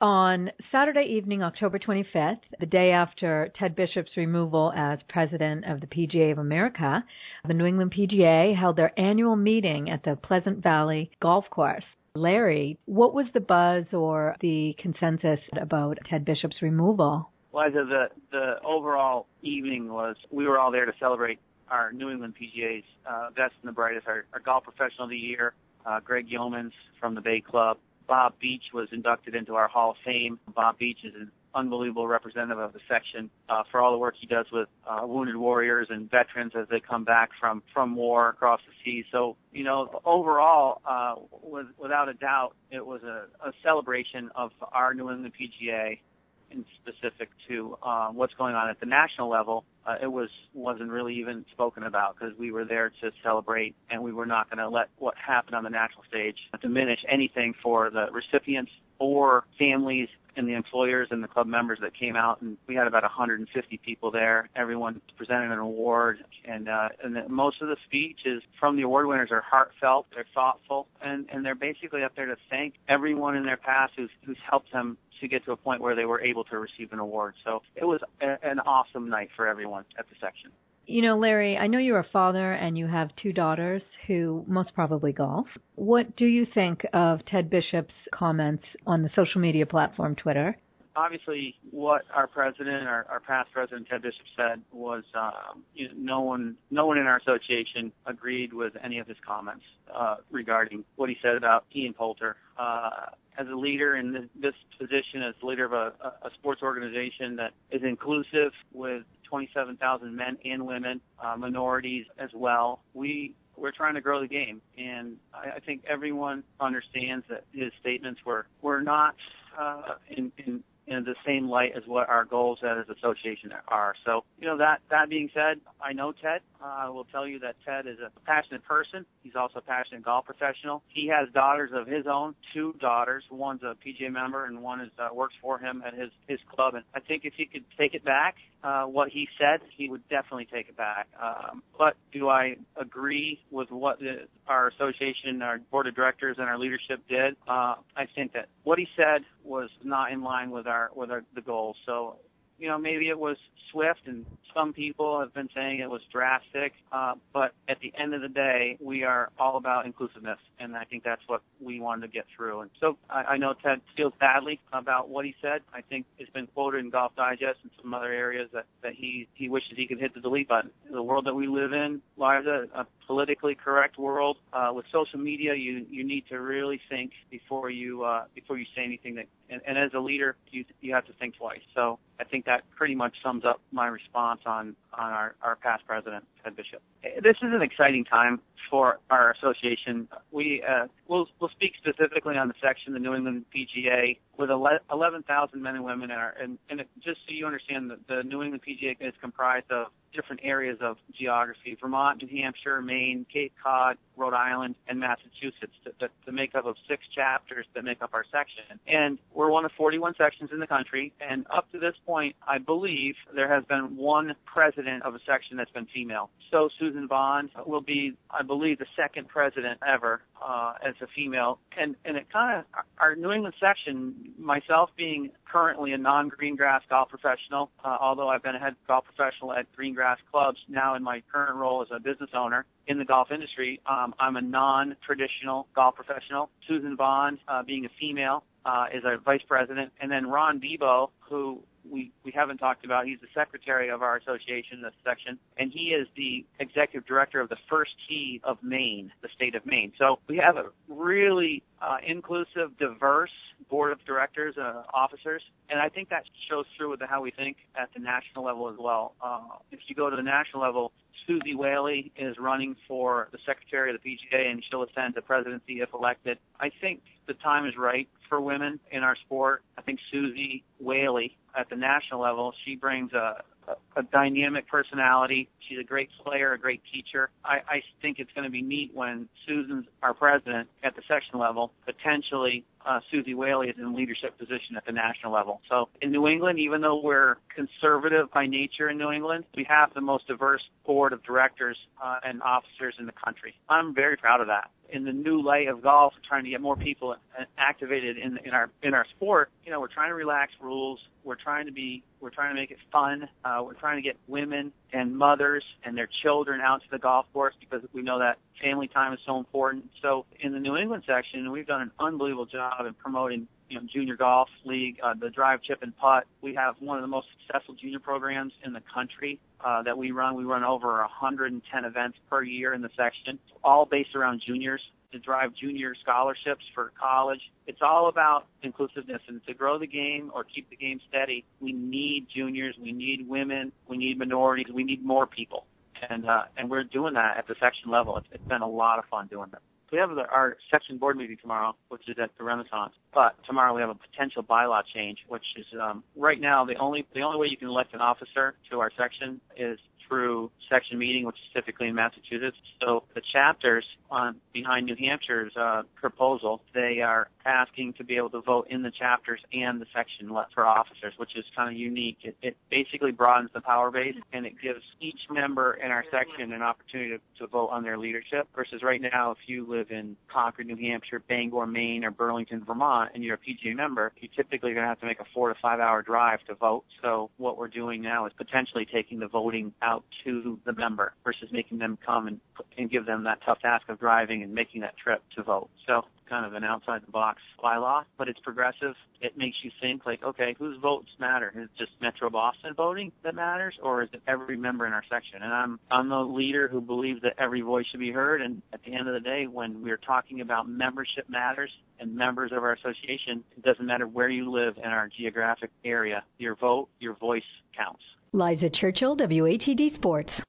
On Saturday evening, October 25th, the day after Ted Bishop's removal as president of the PGA of America, the New England PGA held their annual meeting at the Pleasant Valley Golf Course. Larry, what was the buzz or the consensus about Ted Bishop's removal? Well, the the overall evening was we were all there to celebrate our New England PGA's uh, best and the brightest, our, our golf professional of the year, uh, Greg Yeomans from the Bay Club. Bob Beach was inducted into our Hall of Fame. Bob Beach is an unbelievable representative of the section uh, for all the work he does with uh, wounded warriors and veterans as they come back from from war across the seas. So you know, overall, uh, with, without a doubt, it was a, a celebration of our New England PGA in specific to um, what's going on at the national level, uh, it was wasn't really even spoken about because we were there to celebrate, and we were not going to let what happened on the national stage diminish anything for the recipients or families and the employers and the club members that came out. And we had about 150 people there. Everyone presented an award. And uh and the, most of the speeches from the award winners. Are heartfelt they're thoughtful and and they're basically up there to thank everyone in their past who's who's helped them to get to a point where they were able to receive an award. So it was a, an awesome night for everyone at the section. You know, Larry, I know you're a father and you have two daughters who most probably golf. What do you think of Ted Bishop's comments on the social media platform Twitter? Obviously, what our president, our, our past president Ted Bishop said was, um, you know, no one, no one in our association agreed with any of his comments uh, regarding what he said about Ian Poulter. Uh, as a leader in this, position, as leader of a, a sports organization that is inclusive with 27,000 men and women, uh, minorities as well. We we're trying to grow the game, and I, I think everyone understands that his statements were were not uh, in, in in the same light as what our goals as an association are. So, you know, that that being said, I know Ted. Uh, I will tell you that Ted is a passionate person. He's also a passionate golf professional. He has daughters of his own, two daughters. One's a PGA member, and one is uh, works for him at his his club. And I think if he could take it back, uh, what he said, he would definitely take it back. Um, but do I agree with what the, our association, our board of directors, and our leadership did? Uh, I think that what he said was not in line with our with our, the goals. So you know, maybe it was swift, and some people have been saying it was drastic. Uh, but at the end of the day, we are all about inclusiveness, and I think that's what we wanted to get through. And so I, I know Ted feels badly about what he said. I think it's been quoted in Golf Digest and some other areas that that he he wishes he could hit the delete button. The world that we live in, lies a, a politically correct world. Uh, with social media, you you need to really think before you uh, before you say anything that. And, and as a leader, you you have to think twice. So I think that pretty much sums up my response on on our, our past president, Ted Bishop. This is an exciting time for our association. We uh, will we'll speak specifically on the section, the New England PGA, with 11,000 men and women. In our, and, and just so you understand, the, the New England PGA is comprised of different areas of geography: Vermont, New Hampshire, Maine, Cape Cod, Rhode Island, and Massachusetts. The, the makeup of six chapters that make up our section. And we're one of 41 sections in the country. And up to this point, I believe there has been one president of a section that's been female. So Susan Bond will be, I believe, the second president ever uh, as a female. And and it kind of our New England section, myself being currently a non-green grass golf professional, uh, although I've been a head golf professional at green grass clubs. Now in my current role as a business owner in the golf industry, um, I'm a non-traditional golf professional. Susan Bond, uh, being a female, uh, is our vice president, and then Ron Debo, who we, we haven't talked about. He's the secretary of our association, this section, and he is the executive director of the First Tee of Maine, the state of Maine. So we have a really uh, inclusive, diverse board of directors, uh, officers, and I think that shows through with the, how we think at the national level as well. Uh, if you go to the national level, Suzy Whaley is running for the secretary of the PGA, and she'll ascend to presidency if elected. I think the time is right for women in our sport. I think Suzy Whaley at the national level, she brings a, a, a dynamic personality. She's a great player, a great teacher. I, I think it's going to be neat when Susan's our president at the section level, potentially uh, Suzy Whaley is in leadership position at the national level. So in New England, even though we're conservative by nature in New England, we have the most diverse board of directors uh, and officers in the country. I'm very proud of that in the new light of golf, trying to get more people activated in in our in our sport. You know, we're trying to relax rules. We're trying to be we're trying to make it fun. Uh, we're trying to get women and mothers and their children out to the golf course because we know that family time is so important. So in the New England section, we've done an unbelievable job in promoting you know, junior golf league, uh, the drive, chip, and putt. We have one of the most successful junior programs in the country uh, that we run. We run over 110 events per year in the section, all based around juniors to drive junior scholarships for college. It's all about inclusiveness and to grow the game or keep the game steady. We need juniors, we need women, we need minorities, we need more people. And uh, and we're doing that at the section level. It's, it's been a lot of fun doing that we have the, our section board meeting tomorrow, which is at the Renaissance. But tomorrow we have a potential bylaw change, which is um, right now the only the only way you can elect an officer to our section is through section meeting, which is typically in Massachusetts. So the chapters on behind New Hampshire's uh, proposal, they are asking to be able to vote in the chapters and the section for officers, which is kind of unique. It, it basically broadens the power base and it gives each member in our section an opportunity to, to vote on their leadership. Versus right now, if you live in Concord, New Hampshire, Bangor, Maine, or Burlington, Vermont, and you're a PGA member, you typically going to have to make a four to five hour drive to vote. So what we're doing now is potentially taking the voting out out to the member versus making them come and and give them that tough task of driving and making that trip to vote. So kind of an outside the box bylaw, but it's progressive. It makes you think like, okay, whose votes matter? Is it just Metro Boston voting that matters, or is it every member in our section? And I'm I'm the leader who believes that every voice should be heard. And at the end of the day, when we're talking about membership matters and members of our association, it doesn't matter where you live in our geographic area. Your vote, your voice counts. Liza Churchill, WATD Sports.